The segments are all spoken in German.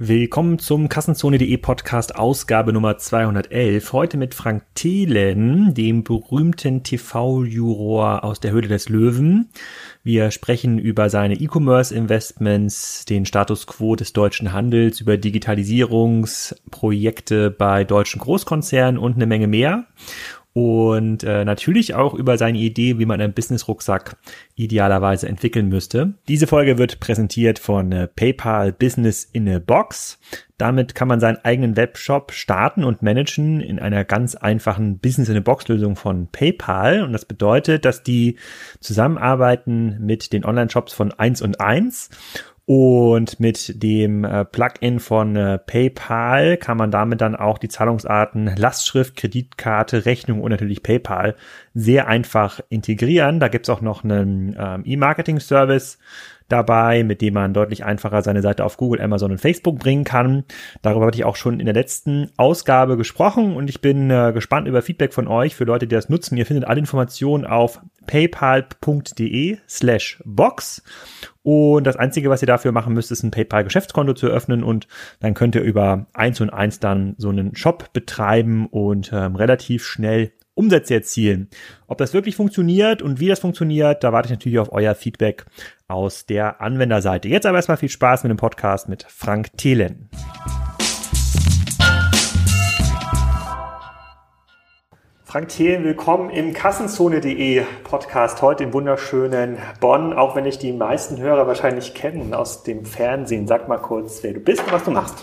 Willkommen zum Kassenzone.de Podcast Ausgabe Nummer 211. Heute mit Frank Thelen, dem berühmten TV-Juror aus der Höhle des Löwen. Wir sprechen über seine E-Commerce Investments, den Status quo des deutschen Handels, über Digitalisierungsprojekte bei deutschen Großkonzernen und eine Menge mehr und äh, natürlich auch über seine Idee, wie man einen Business-Rucksack idealerweise entwickeln müsste. Diese Folge wird präsentiert von äh, PayPal Business in a Box. Damit kann man seinen eigenen Webshop starten und managen in einer ganz einfachen Business in a Box Lösung von PayPal. Und das bedeutet, dass die zusammenarbeiten mit den Online-Shops von 1 und 1 und mit dem äh, Plugin von äh, PayPal kann man damit dann auch die Zahlungsarten Lastschrift, Kreditkarte, Rechnung und natürlich PayPal sehr einfach integrieren. Da gibt's auch noch einen ähm, E-Marketing-Service dabei, mit dem man deutlich einfacher seine Seite auf Google, Amazon und Facebook bringen kann. Darüber hatte ich auch schon in der letzten Ausgabe gesprochen und ich bin äh, gespannt über Feedback von euch für Leute, die das nutzen. Ihr findet alle Informationen auf paypal.de slash box und das Einzige, was ihr dafür machen müsst, ist ein PayPal-Geschäftskonto zu öffnen und dann könnt ihr über eins und eins dann so einen Shop betreiben und ähm, relativ schnell Umsätze erzielen. Ob das wirklich funktioniert und wie das funktioniert, da warte ich natürlich auf euer Feedback aus der Anwenderseite. Jetzt aber erstmal viel Spaß mit dem Podcast mit Frank Thelen. Frank Thelen, willkommen im Kassenzone.de Podcast heute im wunderschönen Bonn, auch wenn ich die meisten Hörer wahrscheinlich kennen aus dem Fernsehen. Sag mal kurz, wer du bist und was du machst.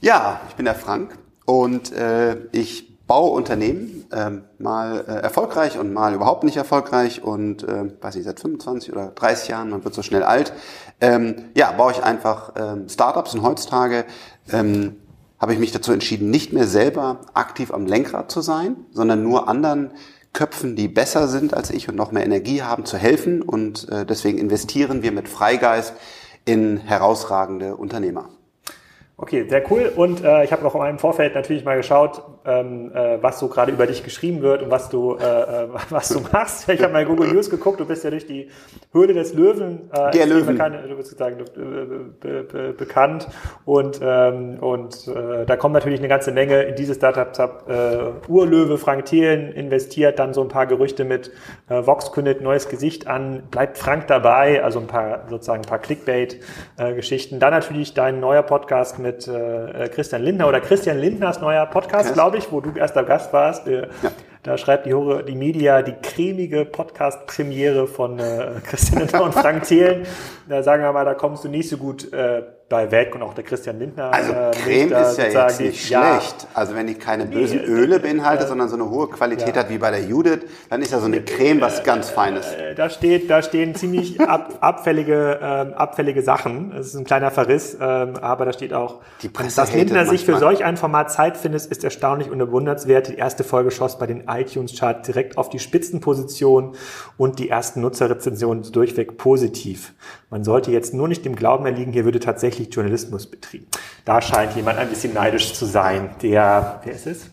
Ja, ich bin der Frank und äh, ich baue Unternehmen, ähm, mal äh, erfolgreich und mal überhaupt nicht erfolgreich und äh, weiß nicht, seit 25 oder 30 Jahren, man wird so schnell alt, ähm, ja, baue ich einfach ähm, Startups und heutzutage ähm, habe ich mich dazu entschieden, nicht mehr selber aktiv am Lenkrad zu sein, sondern nur anderen Köpfen, die besser sind als ich und noch mehr Energie haben, zu helfen und äh, deswegen investieren wir mit Freigeist in herausragende Unternehmer. Okay, sehr cool. Und äh, ich habe noch in meinem Vorfeld natürlich mal geschaut, ähm, äh, was so gerade über dich geschrieben wird und was du, äh, äh was du machst. Ich habe mal Google News geguckt. Du bist ja durch die Höhle des Löwen, äh, Der Löwen. Bekannt, du bist sozusagen be, be, bekannt. Und ähm, und äh, da kommt natürlich eine ganze Menge in dieses Startup. Äh, Urlöwe Frank Thelen investiert, dann so ein paar Gerüchte mit äh, Vox kündet neues Gesicht an, bleibt Frank dabei, also ein paar sozusagen ein paar Clickbait-Geschichten. Äh, dann natürlich dein neuer Podcast mit mit äh, Christian Lindner oder Christian Lindners neuer Podcast, glaube ich, wo du erster Gast warst. Äh, ja. Da schreibt die, die Media die cremige Podcast-Premiere von äh, Christian und Frank Thelen. Da sagen wir mal, da kommst du nicht so gut äh, bei weg und auch der Christian Lindner. Also äh, Creme ist ja jetzt nicht ja, schlecht. Also wenn die keine bösen nee, Öle beinhaltet, äh, sondern so eine hohe Qualität ja. hat wie bei der Judith, dann ist ja so eine Creme was ganz Feines. Äh, da steht, da stehen ziemlich ab, abfällige, ähm, abfällige Sachen. Es ist ein kleiner Verriss, ähm, aber da steht auch, die dass Lindner sich für solch ein Format Zeit findet, ist erstaunlich und bewundernswert. Die erste Folge schoss bei den iTunes-Chart direkt auf die Spitzenposition und die ersten Nutzerrezensionen durchweg positiv. Man sollte jetzt nur nicht dem Glauben erliegen, hier würde tatsächlich Journalismus betrieben. Da scheint jemand ein bisschen neidisch zu sein. Der, wer ist es?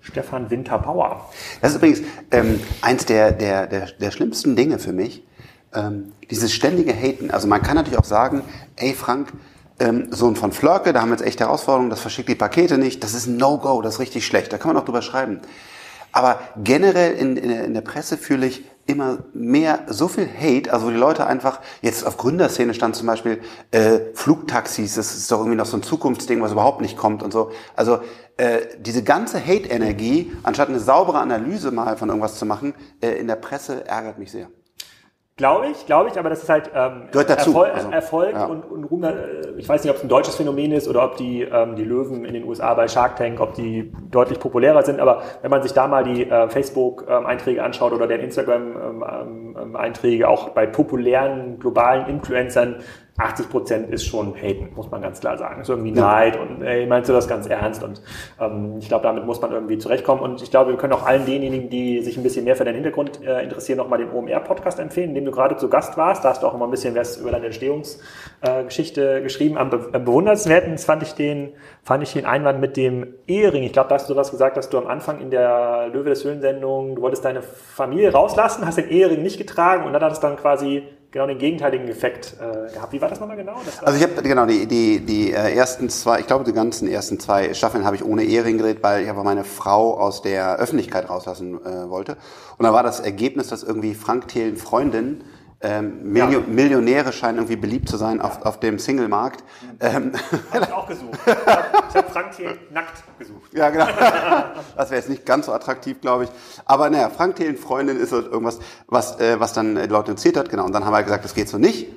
Stefan Winterbauer. Das ist übrigens ähm, eins der, der, der, der schlimmsten Dinge für mich. Ähm, dieses ständige Haten. Also man kann natürlich auch sagen, ey Frank, ähm, Sohn von Flörke, da haben wir jetzt echt Herausforderungen, das verschickt die Pakete nicht, das ist ein No-Go, das ist richtig schlecht, da kann man auch drüber schreiben. Aber generell in, in, in der Presse fühle ich immer mehr so viel Hate, also die Leute einfach, jetzt auf Gründerszene stand zum Beispiel äh, Flugtaxis, das ist doch irgendwie noch so ein Zukunftsding, was überhaupt nicht kommt und so. Also äh, diese ganze Hate-Energie, anstatt eine saubere Analyse mal von irgendwas zu machen, äh, in der Presse ärgert mich sehr. Glaube ich, glaube ich, aber das ist halt ähm, Gehört dazu. Erfolg, also, Erfolg ja. und, und Ruhm. Äh, ich weiß nicht, ob es ein deutsches Phänomen ist oder ob die, ähm, die Löwen in den USA bei Shark Tank, ob die deutlich populärer sind. Aber wenn man sich da mal die äh, Facebook-Einträge anschaut oder den Instagram-Einträge, ähm, auch bei populären globalen Influencern, 80 Prozent ist schon Haten, muss man ganz klar sagen. Ist irgendwie Neid und ey, meinst du das ganz ernst? Und ähm, ich glaube, damit muss man irgendwie zurechtkommen. Und ich glaube, wir können auch allen denjenigen, die sich ein bisschen mehr für deinen Hintergrund äh, interessieren, nochmal den OMR-Podcast empfehlen, in dem du gerade zu Gast warst. Da hast du auch immer ein bisschen was über deine Entstehungsgeschichte äh, geschrieben. Am, be am bewundernswerten fand ich den, fand ich den Einwand mit dem Ehering. Ich glaube, da hast du sowas gesagt, dass du am Anfang in der Löwe des Höhlen-Sendung, du wolltest deine Familie rauslassen, hast den Ehering nicht getragen und dann hat es dann quasi genau den gegenteiligen Effekt äh, gehabt. Wie war das nochmal genau? Das also ich habe genau die, die, die äh, ersten zwei, ich glaube die ganzen ersten zwei Staffeln habe ich ohne Ehering gedreht, weil ich aber meine Frau aus der Öffentlichkeit rauslassen äh, wollte. Und da war das Ergebnis, dass irgendwie Frank Thelen Freundin ähm, Milio ja. Millionäre scheinen irgendwie beliebt zu sein auf, auf dem Single-Markt. Ähm, habe ich auch gesucht. Ich habe Frank Thelen nackt gesucht. Ja, genau. Das wäre jetzt nicht ganz so attraktiv, glaube ich. Aber naja, Frank Thelen Freundin ist halt irgendwas, was, äh, was dann Leute interessiert hat. Genau. Und dann haben wir gesagt, das geht so nicht.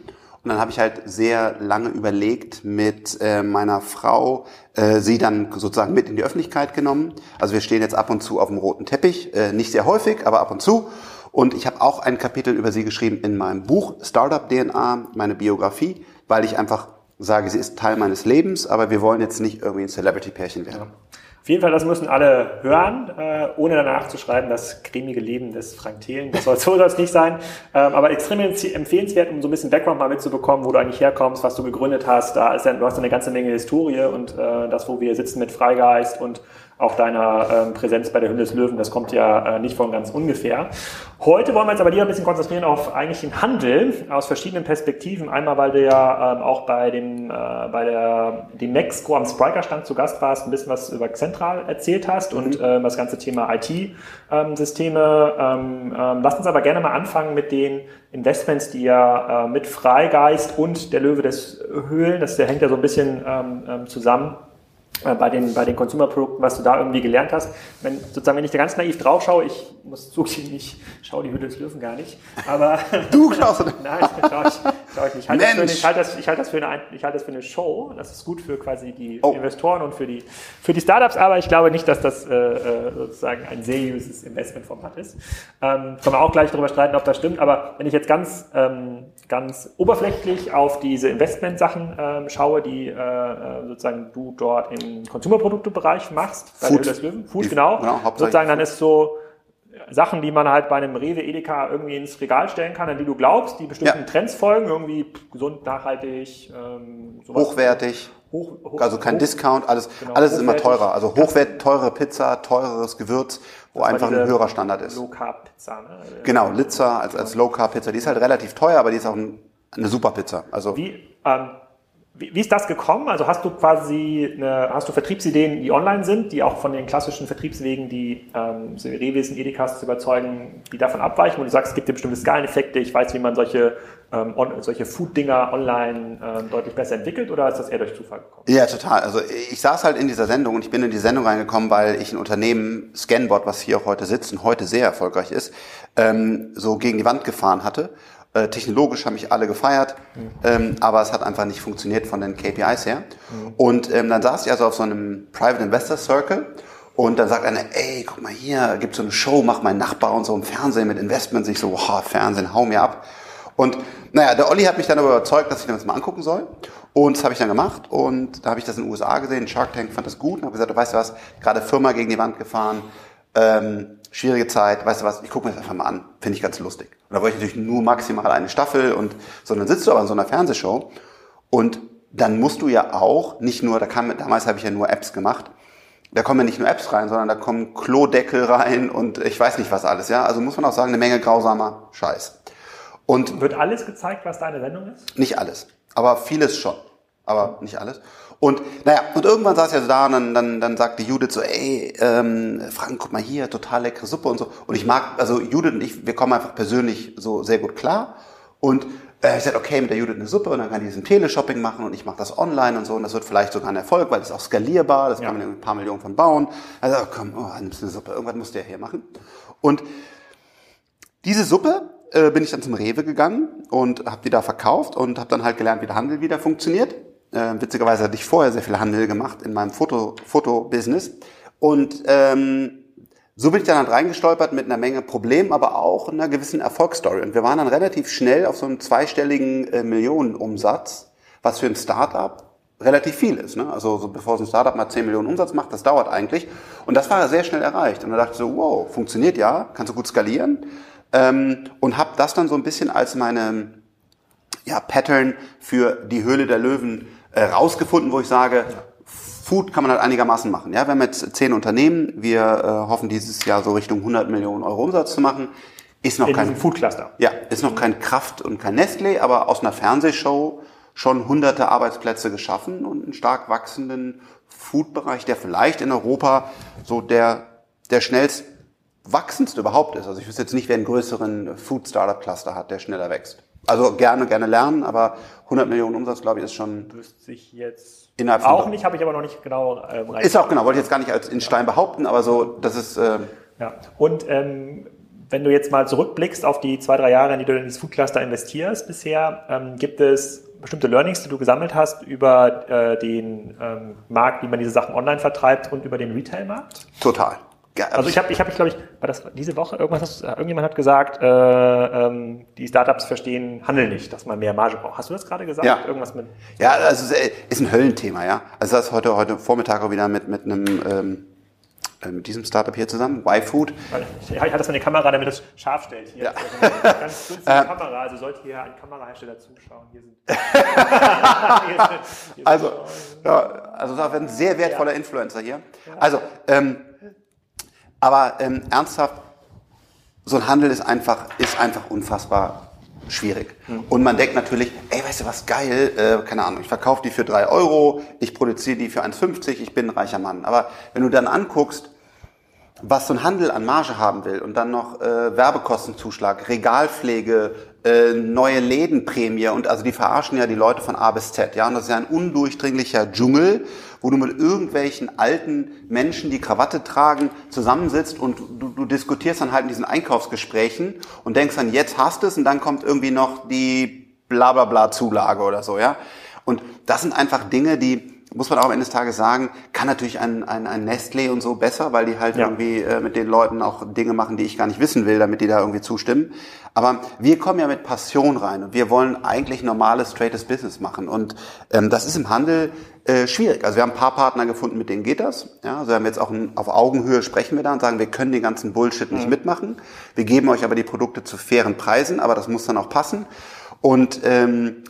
Und dann habe ich halt sehr lange überlegt mit äh, meiner Frau, äh, sie dann sozusagen mit in die Öffentlichkeit genommen. Also wir stehen jetzt ab und zu auf dem roten Teppich, äh, nicht sehr häufig, aber ab und zu. Und ich habe auch ein Kapitel über sie geschrieben in meinem Buch Startup DNA, meine Biografie, weil ich einfach sage, sie ist Teil meines Lebens, aber wir wollen jetzt nicht irgendwie ein Celebrity-Pärchen werden. Ja. Auf jeden Fall, das müssen alle hören, äh, ohne danach zu schreiben, das cremige Leben des Frank Thelen. Das soll so soll es nicht sein. Ähm, aber extrem empfehlenswert, um so ein bisschen Background mal mitzubekommen, wo du eigentlich herkommst, was du gegründet hast. Da ist ja, du hast eine ganze Menge Historie und äh, das, wo wir sitzen mit Freigeist und auch deiner ähm, Präsenz bei der Hülle des Löwen, das kommt ja äh, nicht von ganz ungefähr. Heute wollen wir uns aber lieber ein bisschen konzentrieren auf eigentlich den Handel aus verschiedenen Perspektiven. Einmal, weil du ja ähm, auch bei dem, äh, bei der, dem Nexco am Spriker-Stand zu Gast warst, ein bisschen was über Central erzählt hast mhm. und äh, das ganze Thema IT-Systeme. Ähm, ähm, lass uns aber gerne mal anfangen mit den Investments, die ja äh, mit Freigeist und der Löwe des Höhlen, das der hängt ja so ein bisschen ähm, ähm, zusammen, bei den, bei den Consumer-Produkten, was du da irgendwie gelernt hast. Wenn, sozusagen, wenn ich da ganz naiv drauf schaue, ich muss zugeben, ich schaue die Hütte des Löwen gar nicht, aber... Du schaust Nein, schaue ich, schaue ich nicht. Ich halte, das für eine, ich, halte das, ich, halte das für eine, ich halte das für eine Show, das ist gut für quasi die oh. Investoren und für die, für die Startups, aber ich glaube nicht, dass das äh, äh sozusagen ein seriöses Investmentformat ist. Ähm, können wir auch gleich darüber streiten, ob das stimmt, aber wenn ich jetzt ganz, ähm, ganz oberflächlich auf diese Investment-Sachen ähm, schaue, die äh, äh sozusagen du dort in im Konsumerproduktebereich machst, bei Food. des Löwen, Food, genau, genau sozusagen dann ist so Sachen, die man halt bei einem Rewe, Edeka irgendwie ins Regal stellen kann, an die du glaubst, die bestimmten ja. Trends folgen, irgendwie gesund, nachhaltig, ähm, sowas. hochwertig. Hoch, hoch, also kein hoch, Discount, alles, genau, alles ist immer teurer. Also hochwert, teure Pizza, teureres Gewürz, wo einfach ein höherer Standard ist. Low Carb Pizza, ne? Genau, Litzer als, als Low Carb Pizza. Die ist halt relativ teuer, aber die ist auch ein, eine super Pizza. Also wie, ähm, wie, wie ist das gekommen? Also hast du quasi eine, hast du Vertriebsideen, die online sind, die auch von den klassischen Vertriebswegen, die ähm, so Rewesen, Edekas zu überzeugen, die davon abweichen, wo du sagst, es gibt ja bestimmte Skaleneffekte, ich weiß, wie man solche, ähm, on, solche Food-Dinger online ähm, deutlich besser entwickelt oder ist das eher durch Zufall gekommen? Ja, total. Also ich saß halt in dieser Sendung und ich bin in die Sendung reingekommen, weil ich ein Unternehmen, Scanbot, was hier auch heute sitzt und heute sehr erfolgreich ist, ähm, so gegen die Wand gefahren hatte äh, technologisch haben mich alle gefeiert, mhm. ähm, aber es hat einfach nicht funktioniert von den KPIs her. Mhm. Und ähm, dann saß ich also auf so einem Private Investor Circle und dann sagt einer, ey, guck mal hier, gibt so eine Show, mach mein Nachbar und so im Fernsehen mit Investments. Ich so, wow, Fernsehen, hau mir ab. Und naja, der Olli hat mich dann aber überzeugt, dass ich mir das mal angucken soll. Und das habe ich dann gemacht und da habe ich das in den USA gesehen. Shark Tank fand das gut und habe gesagt, du weißt du was, gerade Firma gegen die Wand gefahren, ähm, schwierige Zeit, weißt du was, ich gucke mir das einfach mal an, finde ich ganz lustig. Und da wollte ich natürlich nur maximal eine Staffel und, sondern sitzt du aber in so einer Fernsehshow und dann musst du ja auch, nicht nur, da kam, damals habe ich ja nur Apps gemacht, da kommen ja nicht nur Apps rein, sondern da kommen Klodeckel rein und ich weiß nicht was alles, ja. Also muss man auch sagen, eine Menge grausamer Scheiß. Und wird alles gezeigt, was deine Sendung ist? Nicht alles, aber vieles schon, aber nicht alles. Und naja, und irgendwann saß er so da und dann, dann, dann sagte Judith so, ey, ähm, Frank, guck mal hier, total leckere Suppe und so. Und ich mag, also Judith und ich, wir kommen einfach persönlich so sehr gut klar. Und äh, ich sagte, okay, mit der Judith eine Suppe und dann kann die diesen Teleshopping machen und ich mache das online und so und das wird vielleicht sogar ein Erfolg, weil das ist auch skalierbar, das ja. kann man ein paar Millionen von bauen. Also komm, oh, nimmst eine Suppe, irgendwas musst du ja hier machen. Und diese Suppe äh, bin ich dann zum Rewe gegangen und habe die da verkauft und habe dann halt gelernt, wie der Handel wieder funktioniert. Äh, witzigerweise hatte ich vorher sehr viel Handel gemacht in meinem Foto, Foto-Business. Und ähm, so bin ich dann halt reingestolpert mit einer Menge Problemen, aber auch einer gewissen Erfolgsstory. Und wir waren dann relativ schnell auf so einem zweistelligen äh, Millionenumsatz, was für ein Startup relativ viel ist. Ne? Also so bevor so ein Startup mal 10 Millionen Umsatz macht, das dauert eigentlich. Und das war sehr schnell erreicht. Und da dachte ich so, wow, funktioniert ja, kannst du gut skalieren. Ähm, und habe das dann so ein bisschen als meine ja, Pattern für die Höhle der Löwen äh, rausgefunden, wo ich sage, Food kann man halt einigermaßen machen. Ja, wir haben jetzt zehn Unternehmen. Wir äh, hoffen dieses Jahr so Richtung 100 Millionen Euro Umsatz zu machen. ist noch In kein Food Cluster. Ja, ist noch kein Kraft und kein Nestlé, aber aus einer Fernsehshow schon hunderte Arbeitsplätze geschaffen und einen stark wachsenden Food-Bereich, der vielleicht in Europa so der, der schnellst wachsendste überhaupt ist. Also ich wüsste jetzt nicht, wer einen größeren Food-Startup-Cluster hat, der schneller wächst. Also gerne, gerne lernen, aber 100 Millionen Umsatz, glaube ich, ist schon Wüsste ich jetzt Innerhalb auch nicht, habe ich aber noch nicht genau ähm, rein- Ist auch genau, wollte ich jetzt gar nicht als in Stein behaupten, aber so, das ist, äh, Ja. Und ähm, wenn du jetzt mal zurückblickst auf die zwei, drei Jahre, in die du in dieses Food Cluster investierst bisher, ähm, gibt es bestimmte Learnings, die du gesammelt hast über äh, den ähm, Markt, wie man diese Sachen online vertreibt und über den Retail-Markt? total. Ja, Also ich habe, ich habe, ich glaube ich, war das diese Woche irgendwas? hast- Irgendjemand hat gesagt, äh, ähm, die Startups verstehen Handel nicht, dass man mehr Marge braucht. Hast du das gerade gesagt? Ja. Irgendwas mit? Ja, also es ist- ist ein Höllenthema, ja. Also das heute heute Vormittag auch wieder mit mit einem ähm, äh, mit diesem Startup hier zusammen, Y-Food. Ich, ich hatte das mit der Kamera, damit es scharf stellt. Hier Ja. ist eine ganz günstige Kamera, also sollte hier ein Kamerahersteller zuschauen. Hier sind, hier sind, hier sind Also, ja, also da werden sehr wertvolle Influencer hier. Also, ähm, aber ähm, ernsthaft, so ein Handel ist einfach, ist einfach unfassbar schwierig. Und man denkt natürlich, ey, weißt du was, geil, äh, keine Ahnung, ich verkaufe die für drei Euro, ich produziere die für 1,50, ich bin ein reicher Mann. Aber wenn du dann anguckst, was so ein Handel an Marge haben will und dann noch äh, Werbekostenzuschlag, Regalpflege, äh, neue Lädenprämie und also die verarschen ja die Leute von A bis Z, ja, und das ist ja ein undurchdringlicher Dschungel, wo du mit irgendwelchen alten Menschen, die Krawatte tragen, zusammensitzt und du, du diskutierst dann halt in diesen Einkaufsgesprächen und denkst dann, jetzt hast es und dann kommt irgendwie noch die bla bla bla Zulage oder so, ja. Und das sind einfach Dinge, die muss man auch am Ende des Tages sagen, kann natürlich ein, ein, ein Nestlé und so besser, weil die halt Ja. irgendwie äh, mit den Leuten auch Dinge machen, die ich gar nicht wissen will, damit die da irgendwie zustimmen. Aber wir kommen ja mit Passion rein und wir wollen eigentlich normales, straightes Business machen. Und ähm, das ist im Handel äh, schwierig. Also wir haben ein paar Partner gefunden, mit denen geht das. Ja, also wir haben jetzt auch ein, auf Augenhöhe sprechen wir da und sagen, wir können den ganzen Bullshit nicht mitmachen. Wir geben euch aber die Produkte zu fairen Preisen, aber das muss dann auch passen. Und ähm,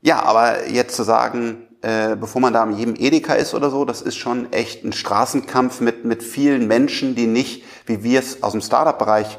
ja, aber jetzt zu sagen, äh, bevor man da in jedem Edeka ist oder so, das ist schon echt ein Straßenkampf mit, mit vielen Menschen, die nicht, wie wir es aus dem Startup-Bereich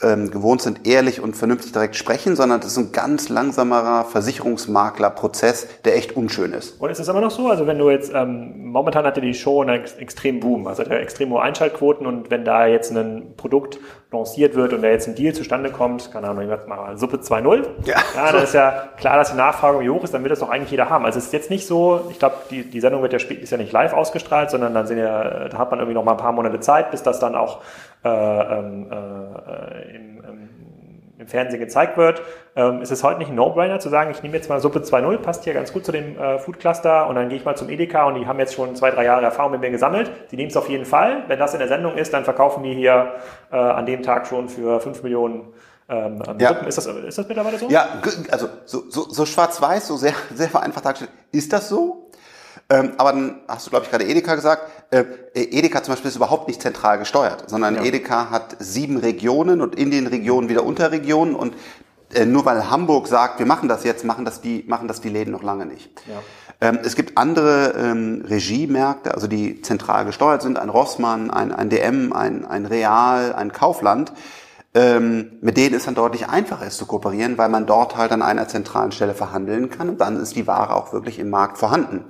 ähm, gewohnt sind, ehrlich und vernünftig direkt sprechen, sondern das ist ein ganz langsamerer Versicherungsmaklerprozess, der echt unschön ist. Und ist es immer noch so? Also wenn du jetzt, ähm, momentan hatte die Show einen ex extremen Boom, also hat ja extrem hohe Einschaltquoten und wenn da jetzt ein Produkt lanciert wird und da jetzt ein Deal zustande kommt, keine Ahnung, ich mal Suppe 2.0, Ja. ja, dann ist ja klar, dass die Nachfrage hoch ist, dann wird das doch eigentlich jeder haben. Also es ist jetzt nicht so, ich glaube, die, die Sendung wird ja ist ja nicht live ausgestrahlt, sondern dann sind ja, da hat man irgendwie noch mal ein paar Monate Zeit, bis das dann auch im, im im Fernsehen gezeigt wird, ähm, ist es heute nicht ein No-Brainer zu sagen, ich nehme jetzt mal Suppe 2.0, passt hier ganz gut zu dem äh, Food Cluster und dann gehe ich mal zum Edeka und die haben jetzt schon zwei, drei Jahre Erfahrung mit mir gesammelt. Die nehmen es auf jeden Fall. Wenn das in der Sendung ist, dann verkaufen die hier äh, an dem Tag schon für 5 Millionen ähm, ähm, Ja. Suppen. Ist das, ist das mittlerweile so? Ja, also so, so, so schwarz-weiß, so sehr, sehr vereinfacht dargestellt. Ist das so? Ähm, aber dann hast du, glaube ich, gerade Edeka gesagt. Äh, Edeka zum Beispiel ist überhaupt nicht zentral gesteuert, sondern Ja. Edeka hat sieben Regionen und in den Regionen wieder Unterregionen und äh, nur weil Hamburg sagt, wir machen das jetzt, machen das die, machen das die Läden noch lange nicht. Ja. Ähm, es gibt andere ähm, Regiemärkte, also die zentral gesteuert sind, ein Rossmann, ein, ein DM, ein, ein Real, ein Kaufland, ähm, mit denen es dann deutlich einfacher ist zu kooperieren, weil man dort halt an einer zentralen Stelle verhandeln kann und dann ist die Ware auch wirklich im Markt vorhanden.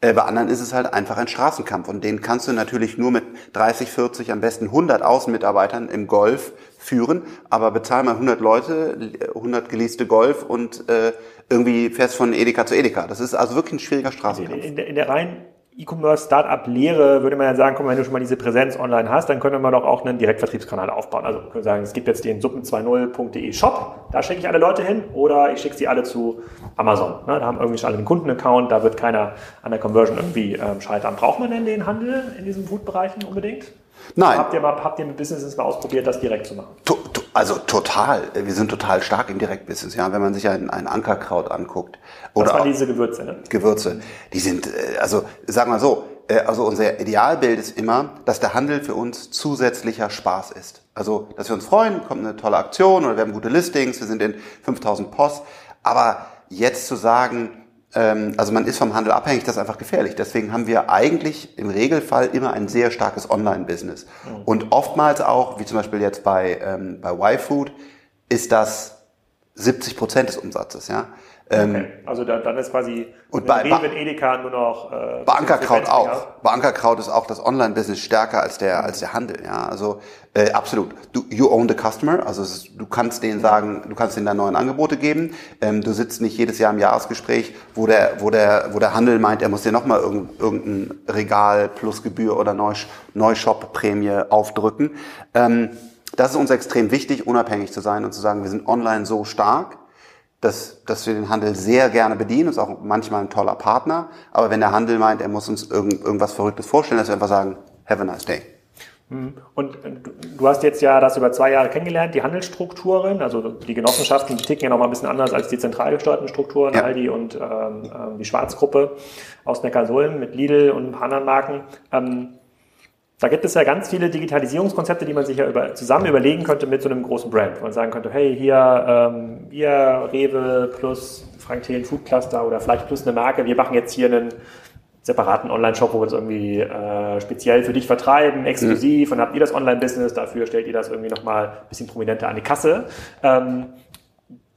Äh, bei anderen ist es halt einfach ein Straßenkampf und den kannst du natürlich nur mit 30, 40, am besten 100 Außenmitarbeitern im Golf führen, aber bezahl mal 100 Leute, 100 geleaste Golf und äh, irgendwie fährst von Edeka zu Edeka. Das ist also wirklich ein schwieriger In, Straßenkampf. in, der, in der reinen E-Commerce-Startup-Lehre würde man ja sagen, komm, wenn du schon mal diese Präsenz online hast, dann könnte man doch auch einen Direktvertriebskanal aufbauen. Also wir können sagen, es gibt jetzt den suppen20.de Shop, da schicke ich alle Leute hin oder ich schicke sie alle zu Amazon. Ne, da haben irgendwie schon alle einen Kundenaccount, da wird keiner an der Conversion irgendwie ähm, scheitern. Braucht man denn den Handel in diesen Food-Bereichen unbedingt? Nein. Habt ihr, mal, habt ihr mit Businesses mal ausprobiert, das direkt zu machen? To, to, also total. Wir sind total stark im Direktbusiness. Ja, wenn man sich ein, ein Ankerkraut anguckt Das oder waren auch diese Gewürze, ne? Gewürze, die sind, äh, also sagen wir so, äh, also unser Idealbild ist immer, dass der Handel für uns zusätzlicher Spaß ist. Also, dass wir uns freuen, kommt eine tolle Aktion oder wir haben gute Listings, wir sind in 5000 Post. Aber jetzt zu sagen, also man ist vom Handel abhängig, das ist einfach gefährlich. Deswegen haben wir eigentlich im Regelfall immer ein sehr starkes Online-Business. Mhm. Und oftmals auch, wie zum Beispiel jetzt bei, ähm, bei YFood, ist das 70 Prozent des Umsatzes. Ja? Ähm, okay. Also da, dann ist quasi und bei Rewe, Edeka nur noch äh, bei Ankerkraut auch. Bei Ankerkraut ist auch das Online-Business stärker als der als der Handel. Ja, also äh, absolut. Du you own the customer. Also ist, du kannst denen sagen, du kannst denen da neuen Angebote geben. Ähm, du sitzt nicht jedes Jahr im Jahresgespräch, wo der wo der wo der Handel meint, er muss dir nochmal irgendein, irgendein Regal plus Gebühr oder Neushop-Prämie aufdrücken. Ähm, das ist uns extrem wichtig, unabhängig zu sein und zu sagen, wir sind online so stark dass, dass wir den Handel sehr gerne bedienen, ist auch manchmal ein toller Partner. Aber wenn der Handel meint, er muss uns irgend, irgendwas Verrücktes vorstellen, dass wir einfach sagen, have a nice day. Mhm. Und äh, du hast jetzt ja das über zwei Jahre kennengelernt, die Handelsstrukturen, also die Genossenschaften, die ticken ja noch mal ein bisschen anders als die zentral gesteuerten Strukturen, ja. Aldi und ähm, ähm die Schwarzgruppe aus Neckarsulm mit Lidl und ein paar anderen Marken. Ähm, da gibt es ja ganz viele Digitalisierungskonzepte, die man sich ja über, zusammen überlegen könnte mit so einem großen Brand. Wo man sagen könnte, hey, hier, ähm, wir, Rewe plus Frank Thelen Food Cluster oder vielleicht plus eine Marke, wir machen jetzt hier einen separaten Online-Shop, wo wir es irgendwie äh, speziell für dich vertreiben, exklusiv, mhm. und habt ihr das Online-Business, dafür stellt ihr das irgendwie nochmal ein bisschen prominenter an die Kasse. Ähm,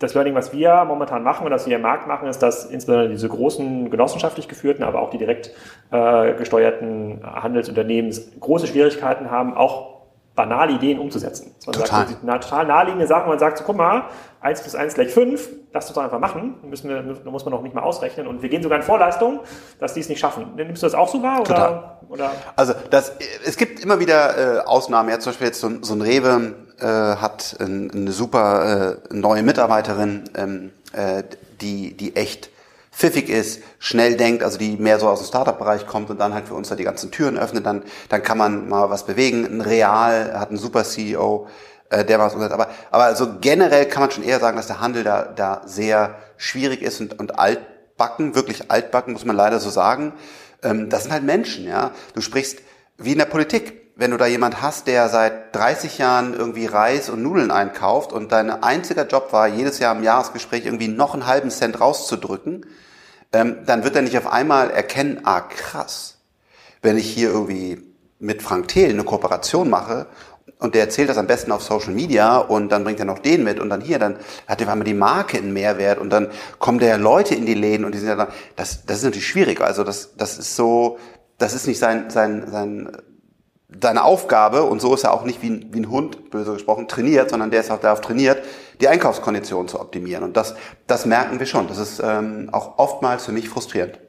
das Learning, was wir momentan machen und was wir im Markt machen, ist, dass insbesondere diese großen genossenschaftlich geführten, aber auch die direkt äh, gesteuerten Handelsunternehmen große Schwierigkeiten haben, auch banale Ideen umzusetzen. Man total. sagt, na, total naheliegende Sachen, man sagt so, guck mal, 1 plus 1 gleich 5, lass uns doch einfach machen, müssen wir, da muss man noch nicht mal ausrechnen und wir gehen sogar in Vorleistung, dass die es nicht schaffen. Nimmst du das auch so wahr? Total. Oder? Also das, es gibt immer wieder äh, Ausnahmen, ja zum Beispiel jetzt so, so ein Rewe, äh, hat ein, eine super äh, neue Mitarbeiterin, ähm, äh, die, die echt pfiffig ist, schnell denkt, also die mehr so aus dem Startup-Bereich kommt und dann halt für uns da die ganzen Türen öffnet, dann, dann kann man mal was bewegen. Ein Real hat einen super CEO, äh, der was umsetzt. Aber, aber so generell kann man schon eher sagen, dass der Handel da, da sehr schwierig ist und, und altbacken, wirklich altbacken, muss man leider so sagen. Ähm, das sind halt Menschen, ja. Du sprichst wie in der Politik wenn du da jemand hast, der seit 30 Jahren irgendwie Reis und Nudeln einkauft und dein einziger Job war, jedes Jahr im Jahresgespräch irgendwie noch einen halben Cent rauszudrücken, ähm, dann wird er nicht auf einmal erkennen, ah krass, wenn ich hier irgendwie mit Frank Thelen eine Kooperation mache und der erzählt das am besten auf Social Media und dann bringt er noch den mit und dann hier, dann hat er einmal die Marke einen Mehrwert und dann kommen der Leute in die Läden und die sind ja dann, das, das ist natürlich schwierig. Also das, das ist so, das ist nicht sein, sein, sein deine Aufgabe, und so ist er auch nicht wie ein, wie ein Hund, böse gesprochen, trainiert, sondern der ist auch darauf trainiert, die Einkaufskonditionen zu optimieren. Und das, das merken wir schon. Das ist ähm, auch oftmals für mich frustrierend.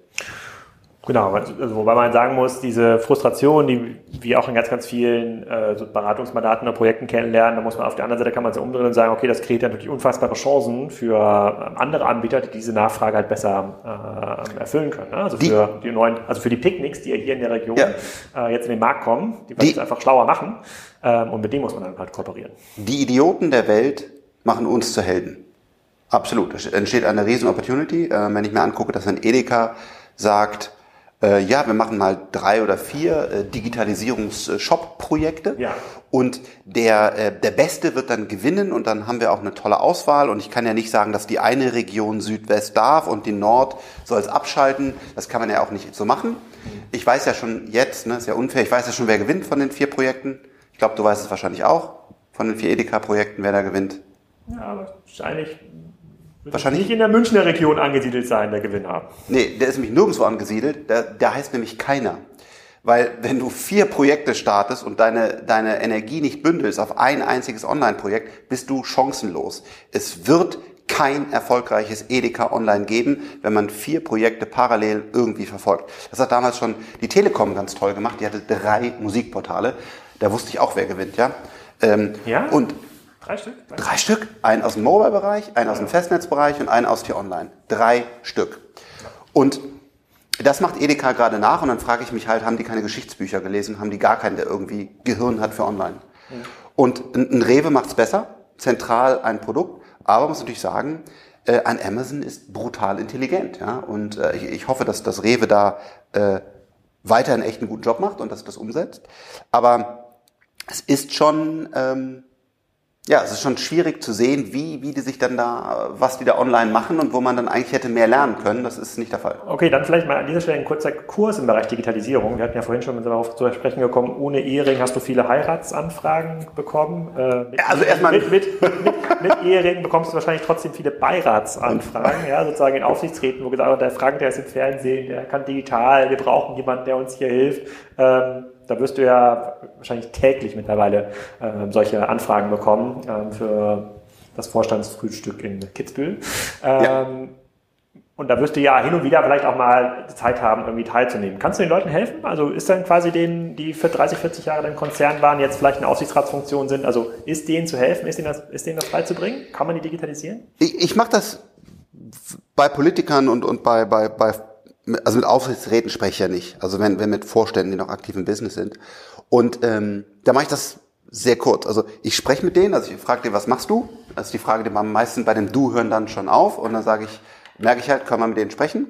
Genau, also, wobei man sagen muss, diese Frustration, die wir auch in ganz, ganz vielen äh, so Beratungsmandaten oder Projekten kennenlernen, da muss man auf der anderen Seite kann man sich umdrehen und sagen, okay, das kreiert natürlich unfassbare Chancen für ähm, andere Anbieter, die diese Nachfrage halt besser äh, erfüllen können. Ne? Also für die, die neuen, also für die Picknicks, die ja hier in der Region ja. äh, jetzt in den Markt kommen, die wollen es einfach schlauer machen ähm, und mit denen muss man dann halt kooperieren. Die Idioten der Welt machen uns zu Helden. Absolut. Es entsteht eine riesen Opportunity. Äh, wenn ich mir angucke, dass ein Edeka sagt, äh, ja, wir machen mal drei oder vier äh, Digitalisierungs-Shop-Projekte. Ja. Und der, äh, der Beste wird dann gewinnen und dann haben wir auch eine tolle Auswahl. Und ich kann ja nicht sagen, dass die eine Region Südwest darf und die Nord soll es abschalten. Das kann man ja auch nicht so machen. Ich weiß ja schon jetzt, ne, ist ja unfair, ich weiß ja schon, wer gewinnt von den vier Projekten. Ich glaube, du weißt es wahrscheinlich auch, von den vier Edeka-Projekten, wer da gewinnt. Ja, wahrscheinlich Wahrscheinlich nicht in der Münchner Region angesiedelt sein, der Gewinner. Nee, der ist nämlich nirgendwo angesiedelt. Der, der heißt nämlich keiner. Weil wenn du vier Projekte startest und deine, deine Energie nicht bündelst auf ein einziges Online-Projekt, bist du chancenlos. Es wird kein erfolgreiches Edeka Online geben, wenn man vier Projekte parallel irgendwie verfolgt. Das hat damals schon die Telekom ganz toll gemacht. Die hatte drei Musikportale. Da wusste ich auch, wer gewinnt, ja. Ähm, ja? Und Drei Stück? Drei Stück. Einen aus dem Mobile-Bereich, einen aus dem Festnetzbereich und einen aus T-Online. Drei Stück. Und das macht Edeka gerade nach und dann frage ich mich halt, haben die keine Geschichtsbücher gelesen? Haben die gar keinen, der irgendwie Gehirn hat für Online? Ja. Und ein, Rewe macht's besser, zentral ein Produkt, aber man muss natürlich sagen, äh, ein Amazon ist brutal intelligent. Ja? Und äh, ich, ich hoffe, dass das Rewe da äh, weiterhin echt einen guten Job macht und dass das umsetzt. Aber es ist schon... Ähm, ja, es ist schon schwierig zu sehen, wie, wie die sich dann da, was die da online machen und wo man dann eigentlich hätte mehr lernen können. Das ist nicht der Fall. Okay, dann vielleicht mal an dieser Stelle ein kurzer Kurs im Bereich Digitalisierung. Wir hatten ja vorhin schon darauf zu sprechen gekommen, ohne Ehering hast du viele Heiratsanfragen bekommen. Äh, mit, also erstmal mit, mit, mit, mit Ehering bekommst du wahrscheinlich trotzdem viele Beiratsanfragen, ja, sozusagen in Aufsichtsräten, wo gesagt wird, der Frank, der ist im Fernsehen, der kann digital, wir brauchen jemanden, der uns hier hilft. Ähm, da wirst du ja wahrscheinlich täglich mittlerweile äh, solche Anfragen bekommen äh, für das Vorstandsfrühstück in Kitzbühel. Ähm, ja. Und da wirst du ja hin und wieder vielleicht auch mal Zeit haben, irgendwie teilzunehmen. Kannst du den Leuten helfen? Also ist dann quasi denen, die für 30, 40 Jahre im Konzern waren, jetzt vielleicht eine Aufsichtsratsfunktion sind, also ist denen zu helfen, ist denen das, ist denen das beizubringen? Kann man die digitalisieren? Ich, ich mache das bei Politikern und, und bei, bei, bei also mit Aufsichtsräten spreche ich ja nicht. Also wenn, wenn mit Vorständen, die noch aktiv im Business sind. Und ähm, da mache ich das sehr kurz. Also ich spreche mit denen, also ich frage die, was machst du? Das ist die Frage, die am meisten bei dem Du hören dann schon auf. Und dann sage ich, merke ich halt, kann man mit denen sprechen.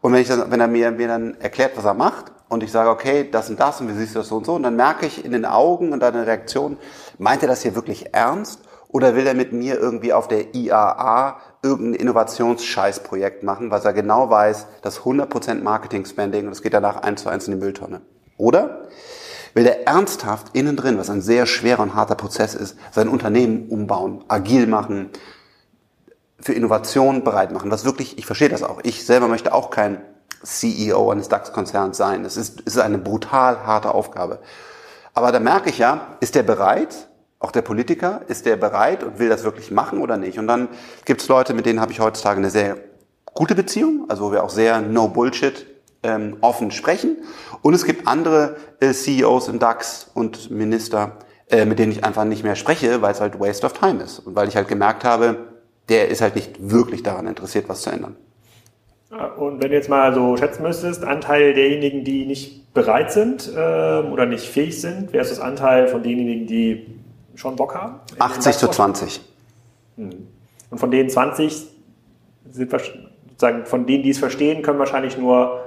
Und wenn ich dann, wenn er mir, mir dann erklärt, was er macht, und ich sage, okay, das und das, und wie siehst du das so und so, und dann merke ich in den Augen und deiner Reaktion, meint er das hier wirklich ernst? Oder will er mit mir irgendwie auf der IAA irgendein Innovationsscheißprojekt machen, was er genau weiß, das 100% Marketing-Spending und es geht danach eins zu eins in die Mülltonne? Oder will er ernsthaft innen drin, was ein sehr schwerer und harter Prozess ist, sein Unternehmen umbauen, agil machen, für Innovation bereit machen, was wirklich, ich verstehe das auch, ich selber möchte auch kein CEO eines DAX-Konzerns sein. Es ist, es ist eine brutal harte Aufgabe. Aber da merke ich ja, ist der bereit, auch der Politiker, ist der bereit und will das wirklich machen oder nicht? Und dann gibt es Leute, mit denen habe ich heutzutage eine sehr gute Beziehung, also wo wir auch sehr no Bullshit ähm, offen sprechen. Und es gibt andere äh, CEOs im DAX und Minister, äh, mit denen ich einfach nicht mehr spreche, weil es halt Waste of Time ist. Und weil ich halt gemerkt habe, der ist halt nicht wirklich daran interessiert, was zu ändern. Und wenn du jetzt mal so schätzen müsstest, Anteil derjenigen, die nicht bereit sind äh, oder nicht fähig sind, versus Anteil von denjenigen, die schon Bock haben? 80 zu 20. Hm. Und von denen 20 sind sozusagen, von denen, die es verstehen, können wahrscheinlich nur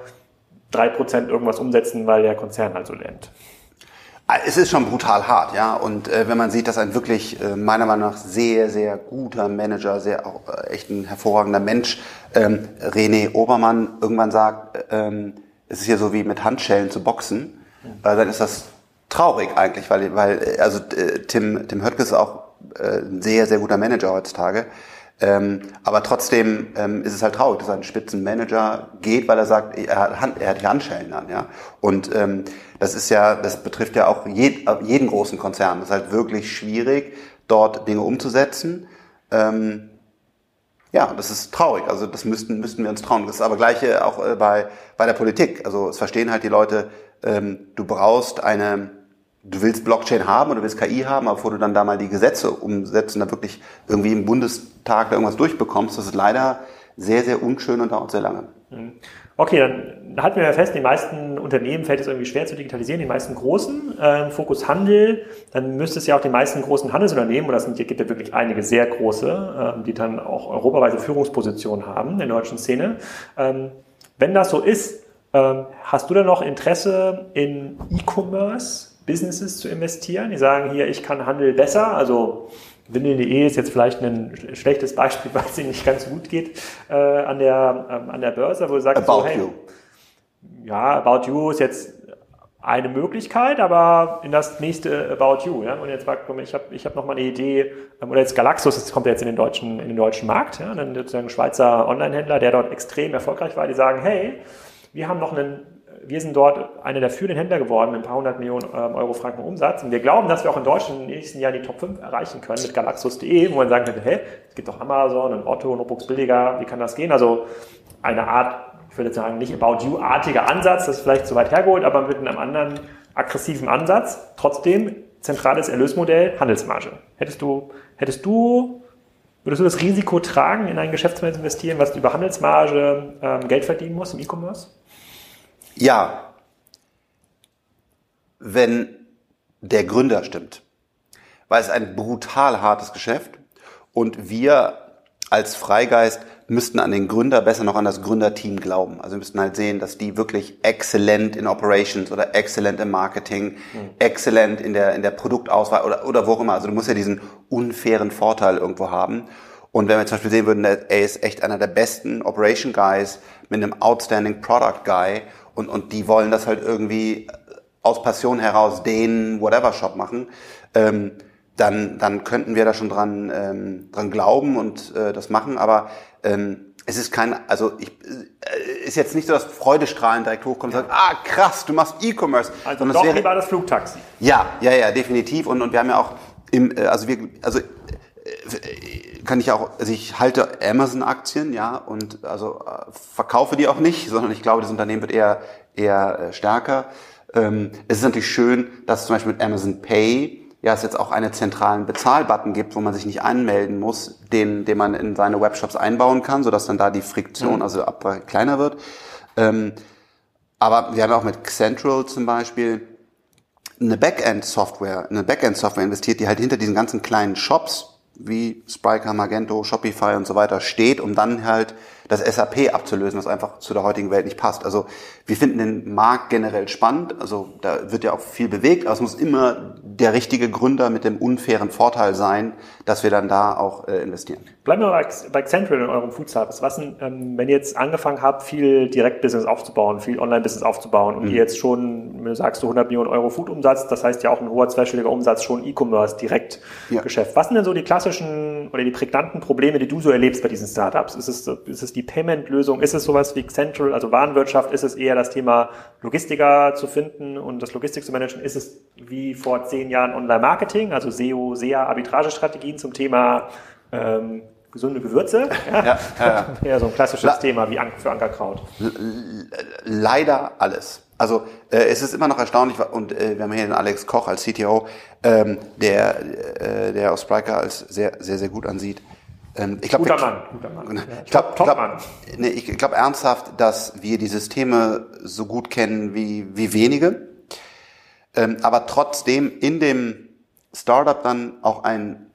3% irgendwas umsetzen, weil der Konzern also lernt. Ah, es ist schon brutal hart, ja. Und äh, wenn man sieht, dass ein wirklich äh, meiner Meinung nach sehr, sehr guter Manager, sehr auch äh, echt ein hervorragender Mensch, ähm, René Obermann irgendwann sagt, ähm, es ist ja so wie mit Handschellen zu boxen, äh, dann ist das traurig eigentlich, weil, weil also äh, Tim, Tim Höttges ist auch äh, ein sehr, sehr guter Manager heutzutage. Ähm, aber trotzdem ähm, ist es halt traurig, dass ein Spitzenmanager geht, weil er sagt, er hat, Hand, er hat die Handschellen an, ja. Und ähm, das ist ja, das betrifft ja auch jed, jeden großen Konzern. Das ist halt wirklich schwierig, dort Dinge umzusetzen. Ähm, ja, das ist traurig. Also das müssten, müssten wir uns trauen. Das ist aber gleiche auch äh, bei, bei der Politik. Also es verstehen halt die Leute, ähm, du brauchst eine du willst Blockchain haben oder willst KI haben, aber bevor du dann da mal die Gesetze umsetzt und da wirklich irgendwie im Bundestag da irgendwas durchbekommst, das ist leider sehr, sehr unschön und dauert sehr lange. Mhm. Okay, dann halten wir fest, die meisten Unternehmen fällt es irgendwie schwer zu digitalisieren, die meisten großen. Äh, Fokus Handel, dann müsste es ja auch die meisten großen Handelsunternehmen, und das sind, gibt ja wirklich einige sehr große, äh, die dann auch europaweite Führungspositionen haben in der deutschen Szene. Ähm, wenn das so ist, ähm, hast du denn noch Interesse in E-Commerce? Businesses zu investieren. Die sagen hier, ich kann Handel besser. Also Windeln.de ist jetzt vielleicht ein schlechtes Beispiel, weil es ihnen nicht ganz gut geht äh, an, der, ähm, an der Börse, wo du sagst, About so, hey, you. ja, About You ist jetzt eine Möglichkeit, aber in das nächste About You. Ja? Und jetzt sagt ich habe ich hab noch mal eine Idee, ähm, oder jetzt Galaxus, das kommt jetzt in den deutschen, in den deutschen Markt, ja? dann sozusagen ein Schweizer Online-Händler, der dort extrem erfolgreich war, die sagen, hey, wir haben noch einen wir sind dort einer der führenden Händler geworden mit ein paar hundert Millionen ähm, Euro Franken Umsatz. Und wir glauben, dass wir auch in Deutschland den nächsten Jahren die Top 5 erreichen können mit Galaxus.de, wo man sagen könnte, hey, es gibt doch Amazon und Otto, Notebooks billiger, wie kann das gehen? Also eine Art, ich würde sagen, nicht About You-artiger Ansatz, das ist vielleicht zu weit hergeholt, aber mit einem anderen aggressiven Ansatz. Trotzdem zentrales Erlösmodell, Handelsmarge. Hättest du, hättest du Würdest du das Risiko tragen, in ein Geschäftsmodell zu investieren, was über Handelsmarge ähm, Geld verdienen muss im E-Commerce? Ja, wenn der Gründer stimmt. Weil es ein brutal hartes Geschäft und wir als Freigeist müssten an den Gründer, besser noch an das Gründerteam glauben. Also wir müssten halt sehen, dass die wirklich exzellent in Operations oder exzellent im Marketing, mhm. exzellent in der, in der Produktauswahl oder, oder wo auch immer. Also du musst ja diesen unfairen Vorteil irgendwo haben. Und wenn wir zum Beispiel sehen würden, er ist echt einer der besten Operation Guys mit einem outstanding Product Guy und, und die wollen das halt irgendwie aus Passion heraus den Whatever Shop machen, ähm, dann, dann könnten wir da schon dran, ähm, dran glauben und äh, das machen. Aber ähm, es ist kein, also ich, äh, ist jetzt nicht so, dass Freudestrahlen direkt hochkommt und sagt, ah krass, du machst E-Commerce. Also doch wäre, lieber das Flugtaxi. Ja, ja, ja, definitiv. Und, und wir haben ja auch im, äh, also wir, also äh, kann ich auch, also ich halte Amazon-Aktien, ja, und also verkaufe die auch nicht, sondern ich glaube, das Unternehmen wird eher eher stärker. Ähm, es ist natürlich schön, dass zum Beispiel mit Amazon Pay ja es jetzt auch einen zentralen Bezahlbutton gibt, wo man sich nicht anmelden muss, den, den man in seine Webshops einbauen kann, sodass dann da die Friktion, mhm. also ab kleiner wird. Ähm, aber wir haben auch mit Central zum Beispiel eine Backend-Software, eine Backend-Software investiert, die halt hinter diesen ganzen kleinen Shops wie Spryker, Magento, Shopify und so weiter steht, um dann halt das SAP abzulösen, was einfach zu der heutigen Welt nicht passt. Also wir finden den Markt generell spannend. Also da wird ja auch viel bewegt, aber es muss immer der richtige Gründer mit dem unfairen Vorteil sein, dass wir dann da auch äh, investieren. Bleiben wir bei, bei Central in eurem Food Service. Was denn, ähm, wenn ihr jetzt angefangen habt, viel Direktbusiness aufzubauen, viel Online-Business aufzubauen und mhm. ihr jetzt schon, wenn du sagst, du 100 Millionen Euro Food-Umsatz, das heißt ja auch ein hoher zweistelliger Umsatz, schon E-Commerce, Direktgeschäft. Ja. Was sind denn so die klassischen oder die prägnanten Probleme, die du so erlebst bei diesen Startups? Ist es, ist es die die Payment-Lösung? Ist es sowas wie Central, also Warenwirtschaft? Ist es eher das Thema Logistiker zu finden und das Logistik zu managen? Ist es wie vor zehn Jahren Online-Marketing, also SEO, SEA, Arbitragestrategien zum Thema ähm, gesunde Gewürze? Ja, ja, ja, ja. so ein klassisches La Thema wie für Ankerkraut. Leider alles. Also äh, es ist immer noch erstaunlich, und äh, wir haben hier den Alex Koch als CTO, ähm, der, äh, der aus Spriker als sehr, sehr, sehr gut ansieht. Ähm, ich glaub, guter Mann, guter Mann. Ich glaube glaub, nee, ich glaub ernsthaft, dass wir die Systeme so gut kennen wie, wie wenige. Ähm, aber trotzdem in dem Startup dann auch ein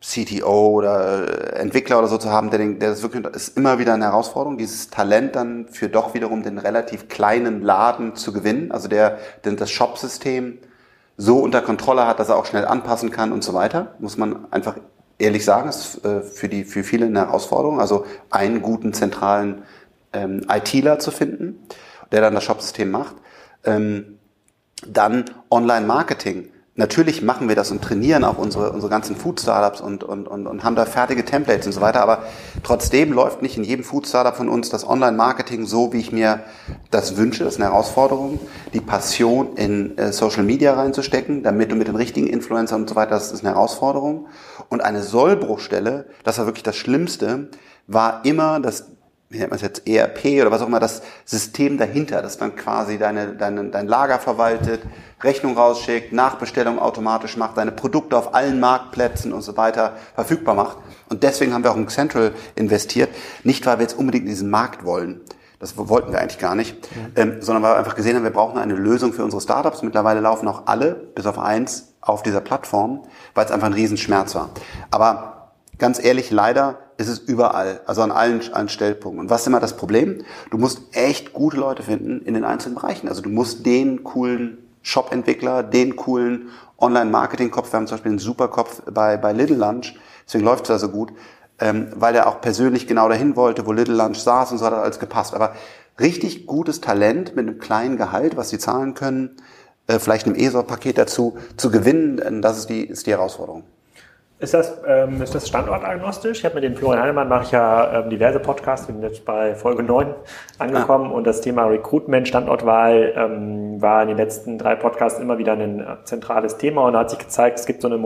CTO oder Entwickler oder so zu haben, der, den, der das wirklich ist immer wieder eine Herausforderung, dieses Talent dann für doch wiederum den relativ kleinen Laden zu gewinnen, also der, der das Shop-System so unter Kontrolle hat, dass er auch schnell anpassen kann und so weiter, muss man einfach ehrlich sagen, ist äh, für, die, für viele eine Herausforderung, also einen guten zentralen ähm, ITler zu finden, der dann das Shopsystem macht. Ähm, dann Online-Marketing. Natürlich machen wir das und trainieren auch unsere, unsere ganzen Food-Startups und, und, und, und haben da fertige Templates und so weiter, aber trotzdem läuft nicht in jedem Food-Startup von uns das Online-Marketing so, wie ich mir das wünsche. Das ist eine Herausforderung, die Passion in äh, Social Media reinzustecken, damit du mit den richtigen Influencern und so weiter, das ist eine Herausforderung. Und eine Sollbruchstelle, das war wirklich das Schlimmste, war immer das wie nennt man es jetzt, ERP oder was auch immer, das System dahinter, das dann quasi deine, deine, dein Lager verwaltet, Rechnung rausschickt, Nachbestellung automatisch macht, deine Produkte auf allen Marktplätzen und so weiter verfügbar macht. Und deswegen haben wir auch in Central investiert, nicht weil wir jetzt unbedingt in diesen Markt wollen. Das wollten wir eigentlich gar nicht, mhm. ähm, sondern weil wir einfach gesehen haben, wir brauchen eine Lösung für unsere Startups. Mittlerweile laufen auch alle, bis auf eins, auf dieser Plattform, weil es einfach ein Riesenschmerz war. Aber ganz ehrlich, leider ist es überall, also an allen, allen Stellpunkten. Und was ist immer das Problem? Du musst echt gute Leute finden in den einzelnen Bereichen. Also du musst den coolen Shop-Entwickler, den coolen Online-Marketing-Kopf, wir haben zum Beispiel einen super Kopf bei, bei Little Lunch, deswegen läuft es da so gut, ähm, weil er auch persönlich genau dahin wollte, wo Little Lunch saß und so hat alles gepasst. Aber richtig gutes Talent mit einem kleinen Gehalt, was sie zahlen können, äh, vielleicht einem ESOP-Paket dazu, zu gewinnen, das ist die, ist die Herausforderung. Ist das, ähm, ist das standortagnostisch? Ich habe mit dem Florian Heinemann mache ich ja ähm, diverse Podcasts, bin jetzt bei Folge 9 angekommen ah. und das Thema Recruitment, Standortwahl ähm, war in den letzten drei Podcasts immer wieder ein äh, zentrales Thema und da hat sich gezeigt, es gibt so eine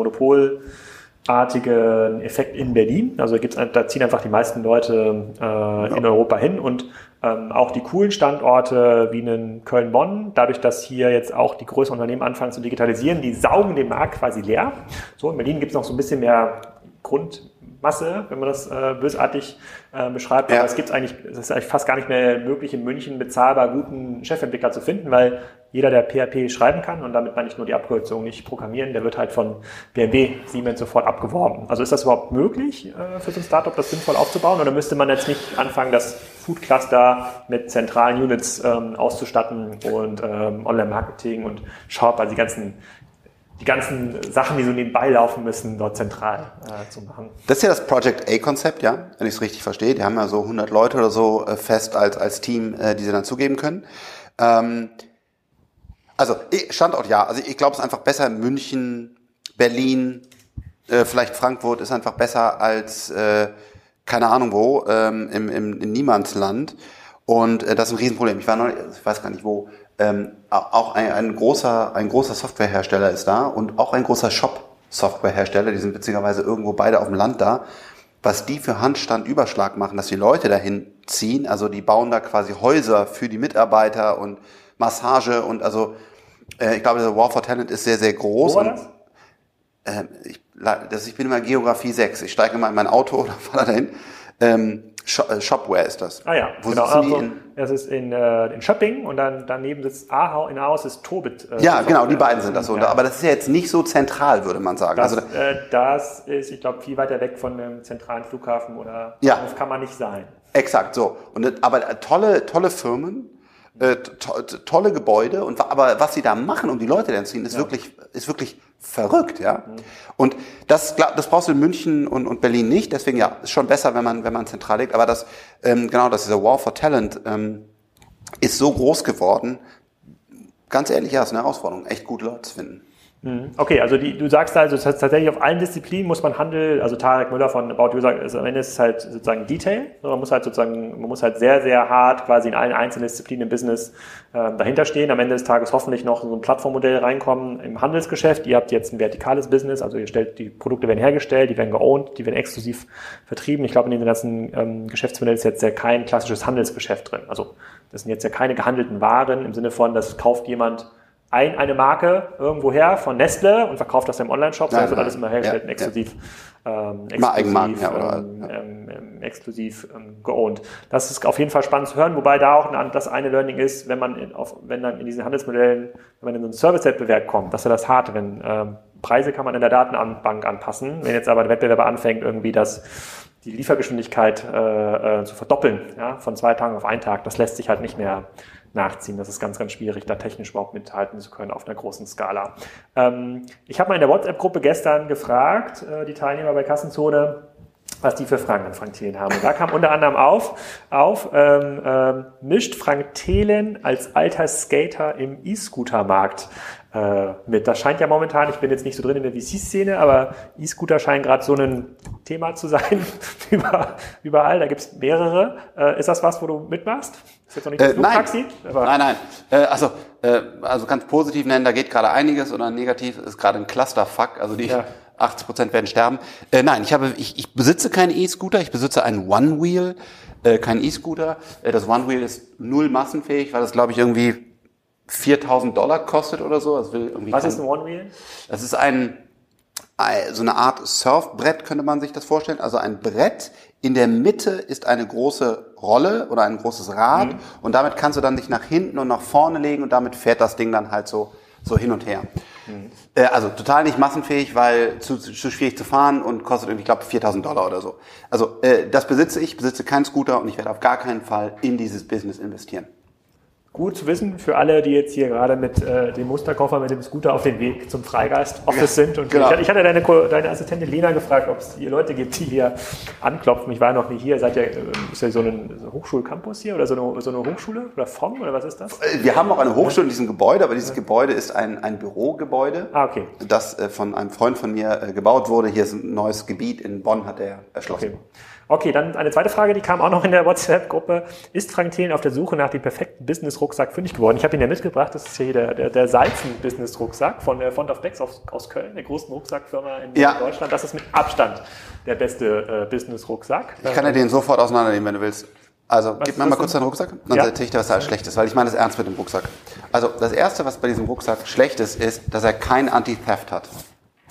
monopolartige Effekt in Berlin. Also gibt's, da ziehen einfach die meisten Leute äh, ja. in Europa hin und ähm, auch die coolen Standorte wie in Köln-Bonn, dadurch, dass hier jetzt auch die größeren Unternehmen anfangen zu digitalisieren, die saugen den Markt quasi leer. So, in Berlin gibt es noch so ein bisschen mehr Grund, Menschenmasse, wenn man das äh, bösartig äh, beschreibt. Ja. Aber es gibt eigentlich, es ist eigentlich fast gar nicht mehr möglich, in München bezahlbar guten Chefentwickler zu finden, weil jeder, der PHP schreiben kann, und damit meine ich nur die Abkürzung, nicht programmieren, der wird halt von BMW, Siemens sofort abgeworben. Also ist das überhaupt möglich äh, für so ein Startup, das sinnvoll aufzubauen? Oder müsste man jetzt nicht anfangen, das Food Cluster mit zentralen Units ähm, auszustatten und ähm, Online-Marketing und Shop, also die ganzen die ganzen Sachen, die so nebenbei laufen müssen, dort zentral äh, zu machen. Das ist ja das Project A-Konzept, ja, wenn ich es richtig verstehe. Die haben ja so 100 Leute oder so äh, fest als, als Team, äh, die sie dann zugeben können. Ähm, also Standort ja, also ich glaube, es ist einfach besser München, Berlin, äh, vielleicht Frankfurt ist einfach besser als äh, keine Ahnung wo ähm, im, im in Niemandsland. Und äh, das ist ein Riesenproblem. Ich war noch, ich weiß gar nicht wo. Ähm, au- auch ein, ein großer ein großer Softwarehersteller ist da und auch ein großer Shop-Softwarehersteller. Die sind witzigerweise irgendwo beide auf dem Land da. Was die für Handstandüberschlag machen, dass die Leute dahin ziehen, also die bauen da quasi Häuser für die Mitarbeiter und Massage und also äh, ich glaube, der War for Talent ist sehr, sehr groß. Wo war und, das? ähm, ich, la- das, ich bin immer Geografie 6. Ich steige immer in mein Auto oder fahre dahin. Ähm, äh, Shopware ist das. Ah ja, Wo genau. Also, das ist in, äh, in Schöpping und dann daneben sitzt Ahau, in Ahaus ist Tobit. Äh, ja, genau, die beiden sind das so. Ja. Aber das ist ja jetzt nicht so zentral, würde man sagen. Das, also, äh, das ist, ich glaube, viel weiter weg von einem zentralen Flughafen oder Ja. Bahnhof kann man nicht sein. Exakt, so. Und, das- aber äh, tolle, tolle Firmen, äh, to, to, tolle Gebäude und aber was sie da machen, um die Leute dann zu ziehen, ist wirklich, ist wirklich verrückt, ja. Und das, das brauchst du in München und, und Berlin nicht. Deswegen ja, ist schon besser, wenn man, wenn man zentral liegt. Aber das, ähm, genau, das dieser War for Talent ähm, ist so groß geworden. Ganz ehrlich, ja, ist eine Herausforderung, echt gute Leute zu finden. Okay, also die, du sagst also, tatsächlich auf allen Disziplinen muss man Handel, also Tarek Müller von About You sagt, also am Ende ist es halt sozusagen Detail. Man muss halt sozusagen, man muss halt sehr, sehr hart quasi in allen einzelnen Disziplinen im Business äh, dahinter stehen. Am Ende des Tages hoffentlich noch so ein Plattformmodell reinkommen im Handelsgeschäft. Ihr habt jetzt ein vertikales Business, also ihr stellt, die Produkte werden hergestellt, die werden geowned, die werden exklusiv vertrieben. Ich glaube, in den ganzen ähm, Geschäftsmodell ist jetzt ja kein klassisches Handelsgeschäft drin. Also das sind jetzt ja keine gehandelten Waren im Sinne von, das kauft jemand ein, eine Marke irgendwo her von Nestle und verkauft das im Online-Shop, sondern wird alles immer hergestellt Ja, und exklusiv, ähm, exklusiv, ja, oder- ähm, ja. ähm, ähm, exklusiv ähm, geowned. Das ist auf jeden Fall spannend zu hören, wobei da auch ein, das eine Learning ist, wenn man in, auf, wenn dann in diesen Handelsmodellen, wenn man in so einen Service-Wettbewerb kommt, dass er das harte, wenn ähm, Preise kann man in der Datenbank anpassen, wenn jetzt aber der Wettbewerber anfängt, irgendwie das die Liefergeschwindigkeit äh, äh, zu verdoppeln, ja, von zwei Tagen auf einen Tag, das lässt sich halt nicht mehr nachziehen. Das ist ganz, ganz schwierig, da technisch überhaupt mithalten zu können auf einer großen Skala. Ähm, ich habe mal in der WhatsApp-Gruppe gestern gefragt, äh, die Teilnehmer bei Kassenzone, was die für Fragen an Frank Thelen haben. Und da kam unter anderem auf, auf ähm, ähm, mischt Frank Thelen als alter Skater im E-Scooter-Markt äh, mit. Das scheint ja momentan, ich bin jetzt nicht so drin in der VC-Szene, aber E-Scooter scheinen gerade so ein Thema zu sein über, überall. Da gibt es mehrere. Äh, ist das was, wo du mitmachst? Ist jetzt noch nicht das Äh, nein. Flugtaxi? Nein, nein. Äh, also, äh, also ganz positiv nennen, da geht gerade einiges oder negativ ist gerade ein Clusterfuck. Also die Ja. 80 Prozent werden sterben. Äh, nein, ich habe, ich, ich besitze keinen E-Scooter, ich besitze einen One Wheel, äh, keinen E-Scooter. Äh, das One Wheel ist null massenfähig, weil das glaube ich irgendwie 4000 Dollar kostet oder so. Das will irgendwie was kein- ist ein One-Wheel? das ist ein- so eine Art Surfbrett, könnte man sich das vorstellen. Also ein Brett. In der Mitte ist eine große Rolle oder ein großes Rad. Und damit kannst du dann dich nach hinten und nach vorne legen und damit fährt das Ding dann halt so, so hin und her. Äh, also total nicht massenfähig, weil zu, zu schwierig zu fahren und kostet irgendwie, ich glaube, 4000 Dollar oder so. Also äh, das besitze ich, besitze keinen Scooter und ich werde auf gar keinen Fall in dieses Business investieren. Gut zu wissen für alle, die jetzt hier gerade mit äh, dem Musterkoffer, mit dem Scooter auf dem Weg zum Freigeist-Office Ja, sind. Und genau. ich, ich hatte deine, deine Assistentin Lena gefragt, ob es hier Leute gibt, die hier anklopfen. Ich war noch nie hier. Seid ihr, äh, ist ja so ein Hochschulcampus hier oder so eine, so eine Hochschule oder FOM oder was ist das? Wir haben auch eine Hochschule in diesem Gebäude, aber dieses Gebäude ist ein, ein Bürogebäude. Ah, okay. das äh, von einem Freund von mir äh, gebaut wurde. Hier ist ein neues Gebiet in Bonn, hat er erschlossen. Okay. Okay, dann eine zweite Frage, die kam auch noch in der WhatsApp-Gruppe. Ist Frank Thelen auf der Suche nach dem perfekten Business-Rucksack fündig geworden? Ich habe ihn ja mitgebracht, das ist hier der, der, der Salzen-Business-Rucksack von der Font of Decks aus, aus Köln, der großen Rucksackfirma in Ja. Deutschland. Das ist mit Abstand der beste äh, Business-Rucksack. Ich kann dir den sofort auseinandernehmen, wenn du willst. Also, gib ist mir mal kurz deinen Rucksack, dann Ja. erzähl ich dir, was da schlecht ist, weil ich meine das ernst mit dem Rucksack. Also, das Erste, was bei diesem Rucksack schlecht ist, ist, dass er kein Anti-Theft hat.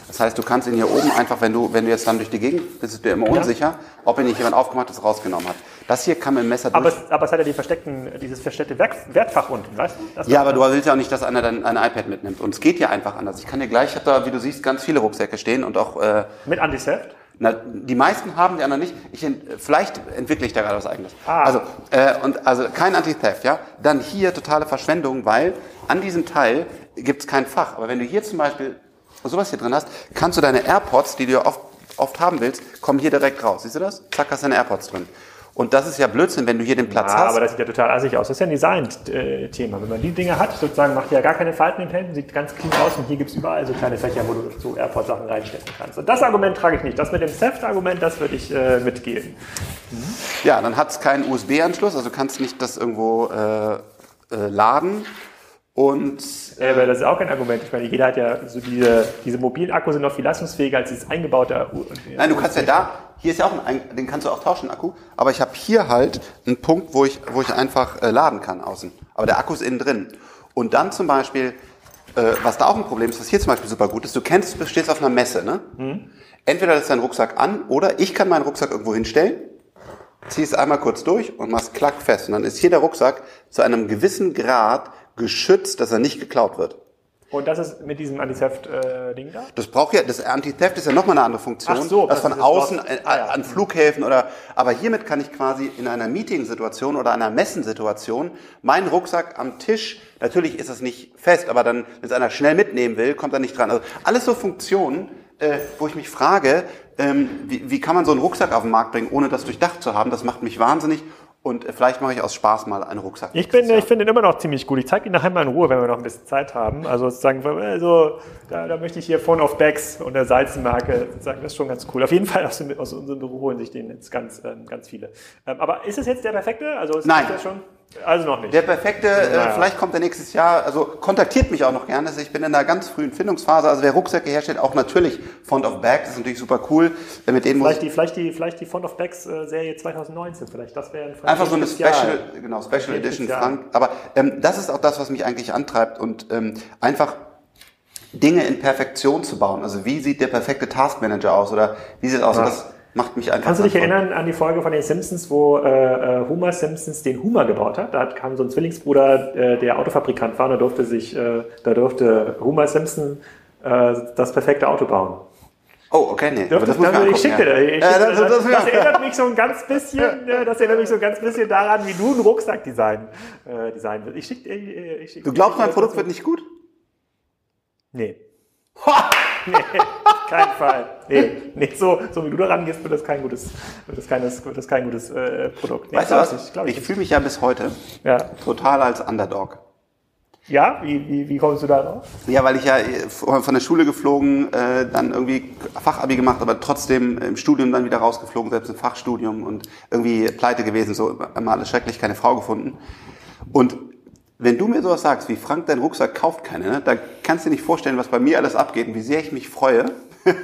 Das heißt, du kannst ihn hier oben einfach, wenn du, wenn du jetzt dann durch die Gegend bist, bist du immer unsicher, ob ihn nicht jemand aufgemacht hat, rausgenommen hat. Das hier kann mit dem Messer Aber durch. es, aber es hat ja die versteckten, dieses versteckte Werk, Wertfach unten, weißt du? Ja, aber du willst ja auch nicht, dass einer dein ein iPad mitnimmt. Und es geht ja einfach anders. Ich kann dir gleich, ich habe da, wie du siehst, ganz viele Rucksäcke stehen und auch äh, Mit Anti-Theft? Na, die meisten haben, die anderen nicht. Ich, vielleicht entwickle ich da gerade was eigenes. Ah. Also, äh, und, also kein Anti-Theft, ja. Dann hier totale Verschwendung, weil an diesem Teil gibt es kein Fach. Aber wenn du hier zum Beispiel sowas hier drin hast, kannst du deine AirPods, die du ja oft, oft haben willst, kommen hier direkt raus. Siehst du das? Zack, hast du deine AirPods drin. Und das ist ja Blödsinn, wenn du hier den Platz Ja, hast. aber das sieht ja total assig aus. Das ist ja ein Design-Thema. Wenn man die Dinge hat, sozusagen macht ja gar keine Falten in den Händen, sieht ganz clean aus und hier gibt es überall so kleine Fächer, wo du so Airport-Sachen reinstecken kannst. Und das Argument trage ich nicht. Das mit dem Theft-Argument, das würde ich äh, mitgehen. Ja, dann hat es keinen USB-Anschluss, also du kannst nicht das irgendwo äh, äh, laden. Und Äh, aber das ist auch kein Argument. Ich meine, jeder hat ja so diese, diese mobilen Akkus sind noch viel leistungsfähiger als dieses eingebaute. U- Nein, du kannst ja da, hier ist ja auch ein, den kannst du auch tauschen, Akku, aber ich habe hier halt einen Punkt, wo ich, wo ich einfach äh, laden kann außen. Aber der Akku ist innen drin. Und dann zum Beispiel, äh, was da auch ein Problem ist, was hier zum Beispiel super gut ist, du kennst, du stehst auf einer Messe, ne? Entweder lässt dein Rucksack an oder ich kann meinen Rucksack irgendwo hinstellen, zieh es einmal kurz durch und machst klack fest. Und dann ist hier der Rucksack zu einem gewissen Grad geschützt, dass er nicht geklaut wird. Und das ist mit diesem Anti-Theft-Ding da? Das braucht ja, das Anti-Theft ist ja nochmal eine andere Funktion. Ach so, das das von außen dort- äh, ah an Flughäfen oder, aber hiermit kann ich quasi in einer Meeting-Situation oder einer Messensituation meinen Rucksack am Tisch, natürlich ist es nicht fest, aber dann, wenn es einer schnell mitnehmen will, kommt er nicht dran. Also alles so Funktionen, äh, wo ich mich frage, ähm, wie, wie kann man so einen Rucksack auf den Markt bringen, ohne das durchdacht zu haben? Das macht mich wahnsinnig. Und äh, vielleicht mache ich aus Spaß mal einen Rucksack. Ich, bin, ich finde ihn immer noch ziemlich gut. Ich zeige ihn nachher mal in Ruhe, wenn wir noch ein bisschen Zeit haben. Also sozusagen, also, da, da möchte ich hier Phone of Bags und der Salzenmarke sagen, das ist schon ganz cool. Auf jeden Fall aus, aus unserem Büro holen sich den jetzt ganz, ähm, ganz viele. Ähm, aber ist es jetzt der perfekte? Also ist Nein. das schon? Also noch nicht. Der perfekte, äh, Naja. vielleicht kommt er nächstes Jahr, also kontaktiert mich auch noch gerne. Also ich bin in einer ganz frühen Findungsphase. Also wer Rucksäcke herstellt, auch natürlich Font of Bags, das ist natürlich super cool. Äh, Mit denen Vielleicht die, vielleicht die, vielleicht die Font of Bags äh, Serie 2019, vielleicht. Das wäre ein einfach so eine. Special, genau, Special. Edition Frank. Aber ähm, das ist auch das, was mich eigentlich antreibt und ähm, einfach Dinge in Perfektion zu bauen. Also wie sieht der perfekte Taskmanager aus oder wie sieht es aus? Das macht mich einfach. Kannst du dich erinnern an die Folge von den Simpsons, wo äh, äh, Homer Simpsons den Hummer gebaut hat? Da hat- kam so ein Zwillingsbruder, äh, der Autofabrikant war, und da durfte sich, äh, da durfte Homer Simpson äh, das perfekte Auto bauen. Oh, okay, nee. aber Dürfte, muss also, mir ich schicke dir, ich Ja, das- das, das- das, erinnert mich so ein ganz bisschen, äh, das erinnert mich so ein ganz bisschen daran, wie du ein Rucksackdesign äh, design willst. Ich schick, äh, ich schick, Du glaubst, ich mein Produkt das wird nicht gut? Nee. nee, kein Fall. Nee, nee so, so wie du daran gehst, wird das kein gutes, wird das kein, wird das kein gutes äh, Produkt. Nee, Weißt du was? ich Ich nicht. fühle mich ja bis heute Ja, total als Underdog. ja? Wie, wie, wie kommst du da drauf? Ja, weil ich ja äh, von der Schule geflogen, äh, dann irgendwie Fachabi gemacht, aber trotzdem im Studium dann wieder rausgeflogen, selbst im Fachstudium und irgendwie pleite gewesen, so immer alles schrecklich, keine Frau gefunden. Und wenn du mir sowas sagst, wie Frank, dein Rucksack kauft keine, ne, dann kannst du dir nicht vorstellen, was bei mir alles abgeht und wie sehr ich mich freue.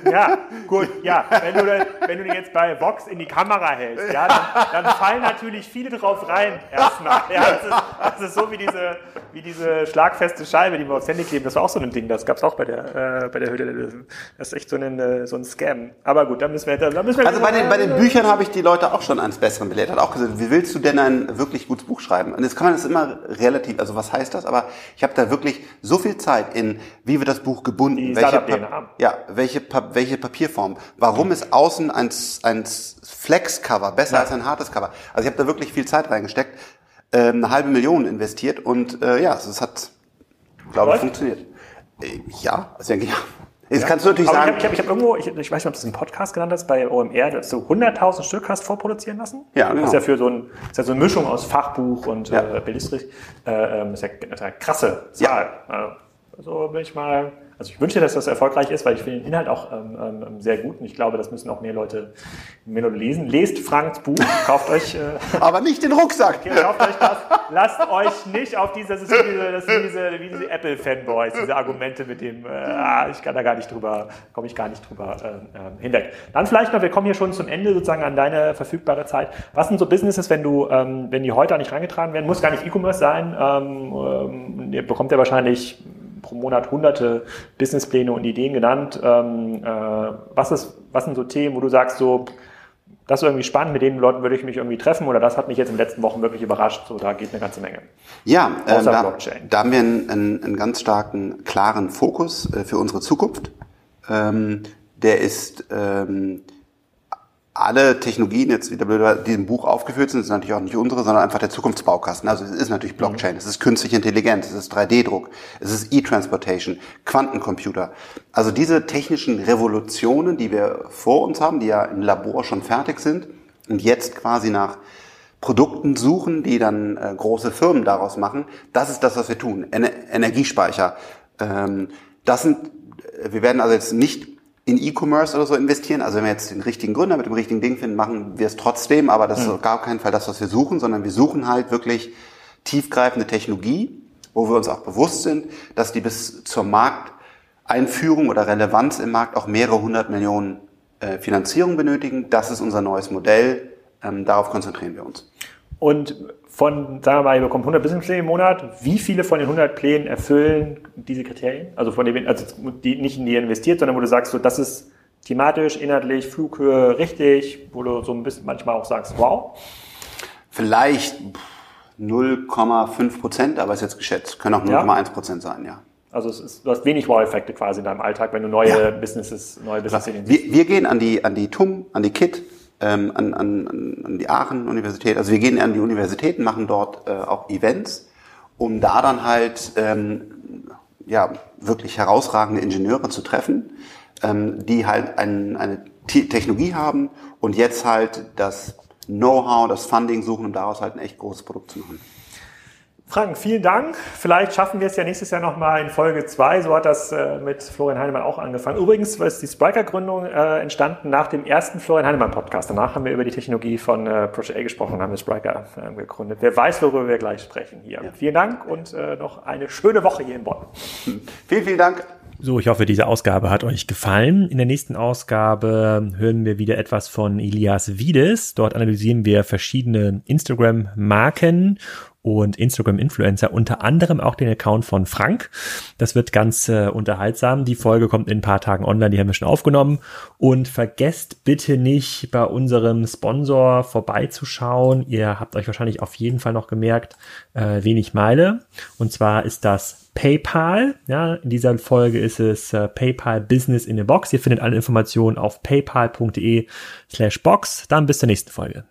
Ja, gut, ja. Wenn du, wenn du den jetzt bei Vox in die Kamera hältst, ja, dann, dann fallen natürlich viele drauf rein erstmal. Ja, das, ist, das ist so wie diese, wie diese schlagfeste Scheibe, die wir aufs Handy kleben. Das war auch so ein Ding, das gab es auch bei der, äh, bei der Höhle der Löwen. Das ist echt so ein, äh, so ein Scam. Aber gut, da müssen wir, da müssen wir Also bei den, bei den Büchern habe ich die Leute auch schon eines Besseren belehrt. Hat auch gesagt, wie willst du denn ein wirklich gutes Buch schreiben? Und jetzt kann man das immer relativ, also was heißt das? Aber ich habe da wirklich so viel Zeit in, wie wird das Buch gebunden? Die welche, ja, welche, welche Papierform? Warum ist außen ein, ein Flex-Cover besser Ja. als ein hartes Cover? Also ich habe da wirklich viel Zeit reingesteckt, ähm, eine halbe Million investiert und äh, ja, es hat, glaube ich, funktioniert. Äh, ja, also denke ich, ja. Jetzt kannst du natürlich Aber sagen, ich habe hab, hab irgendwo, ich, ich weiß nicht, ob du es im Podcast genannt hast, bei OMR, dass du 100.000 Stück hast vorproduzieren lassen. Ja, genau. Das ist ja für so ein, ist ja so eine Mischung aus Fachbuch und Ja. äh, Belletristik. Äh, ähm, ist ja, ist ja eine krasse Zahl. Ja. Also bin ich mal, also ich wünsche, dass das erfolgreich ist, weil ich finde den Inhalt auch ähm, ähm, sehr gut und ich glaube, das müssen auch mehr Leute, mehr Leute lesen. Lest Franks Buch, kauft euch, äh, aber nicht den Rucksack. Kauft euch das. Lasst euch nicht auf diese, das ist wie diese, das sind diese, wie diese Apple-Fanboys, diese Argumente mit dem, äh, ah, ich kann da gar nicht drüber, komme ich gar nicht drüber äh, äh, hinweg. Dann vielleicht noch, wir kommen hier schon zum Ende sozusagen an deine verfügbare Zeit. Was sind so Businesses, wenn du, ähm, wenn die heute nicht reingetragen werden, muss gar nicht E-Commerce sein, ähm, ähm, ihr bekommt ja wahrscheinlich pro Monat hunderte Businesspläne und Ideen genannt. Ähm, äh, was, ist, was sind so Themen, wo du sagst, so, das ist irgendwie spannend, mit den Leuten würde ich mich irgendwie treffen oder das hat mich jetzt in den letzten Wochen wirklich überrascht. So, da geht eine ganze Menge. Ja, ähm, da, da, haben wir einen, einen, einen, ganz starken, klaren Fokus äh, für unsere Zukunft. Ähm, der ist ähm, alle Technologien jetzt, die in diesem Buch aufgeführt sind, sind natürlich auch nicht unsere, sondern einfach der Zukunftsbaukasten. Also es ist natürlich Blockchain, es ist künstliche Intelligenz, es ist 3D-Druck, es ist E-Transportation, Quantencomputer. Also diese technischen Revolutionen, die wir vor uns haben, die ja im Labor schon fertig sind und jetzt quasi nach Produkten suchen, die dann äh, große Firmen daraus machen, das ist das, was wir tun. Ener Energiespeicher. Ähm, das sind, wir werden also jetzt nicht in E-Commerce oder so investieren. Also wenn wir jetzt den richtigen Gründer mit dem richtigen Ding finden, machen wir es trotzdem, aber das ist gar keinen Fall das, was wir suchen, sondern wir suchen halt wirklich tiefgreifende Technologie, wo wir uns auch bewusst sind, dass die bis zur Markteinführung oder Relevanz im Markt auch mehrere hundert Millionen äh, Finanzierung benötigen. Das ist unser neues Modell. Ähm, darauf konzentrieren wir uns. Und von, sagen wir mal, ihr bekommt 100 Businesspläne im Monat. Wie viele von den 100 Plänen erfüllen diese Kriterien? Also von denen, also die nicht in die investiert, sondern wo du sagst, so, das ist thematisch, inhaltlich, Flughöhe richtig, wo du so ein bisschen manchmal auch sagst, wow. Vielleicht 0,5 Prozent, aber ist jetzt geschätzt. Können auch 0,1 ja. Prozent sein, ja. Also es ist, du hast wenig Wow-Effekte quasi in deinem Alltag, wenn du neue ja. Businesses, neue Businesses wir, wir gehen an die, an die TUM, an die KIT, ähm, an, an, an die Aachen-Universität. Also wir gehen an die Universitäten, machen dort äh, auch Events, um da dann halt ähm, ja, wirklich herausragende Ingenieure zu treffen, ähm, die halt ein, eine Technologie haben und jetzt halt das Know-how, das Funding suchen, um daraus halt ein echt großes Produkt zu machen. Frank, vielen Dank. Vielleicht schaffen wir es ja nächstes Jahr nochmal in Folge 2. So hat das äh, mit Florian Heinemann auch angefangen. Übrigens ist die Spriker-Gründung äh, entstanden nach dem ersten Florian Heinemann-Podcast. Danach haben wir über die Technologie von äh, Project A gesprochen und haben das Spriker äh, gegründet. Wer weiß, worüber wir gleich sprechen hier. Ja. Vielen Dank und äh, noch eine schöne Woche hier in Bonn. Vielen, vielen Dank. So, ich hoffe, diese Ausgabe hat euch gefallen. In der nächsten Ausgabe hören wir wieder etwas von Elias Wiedes. Dort analysieren wir verschiedene Instagram-Marken und Instagram-Influencer, unter anderem auch den Account von Frank. Das wird ganz äh, unterhaltsam. Die Folge kommt in ein paar Tagen online, die haben wir schon aufgenommen. Und vergesst bitte nicht, bei unserem Sponsor vorbeizuschauen. Ihr habt euch wahrscheinlich auf jeden Fall noch gemerkt, äh, wenig Meile. Und zwar ist das PayPal. Ja, in dieser Folge ist es äh, PayPal Business in a Box. Ihr findet alle Informationen auf paypal.de slash box. Dann bis zur nächsten Folge.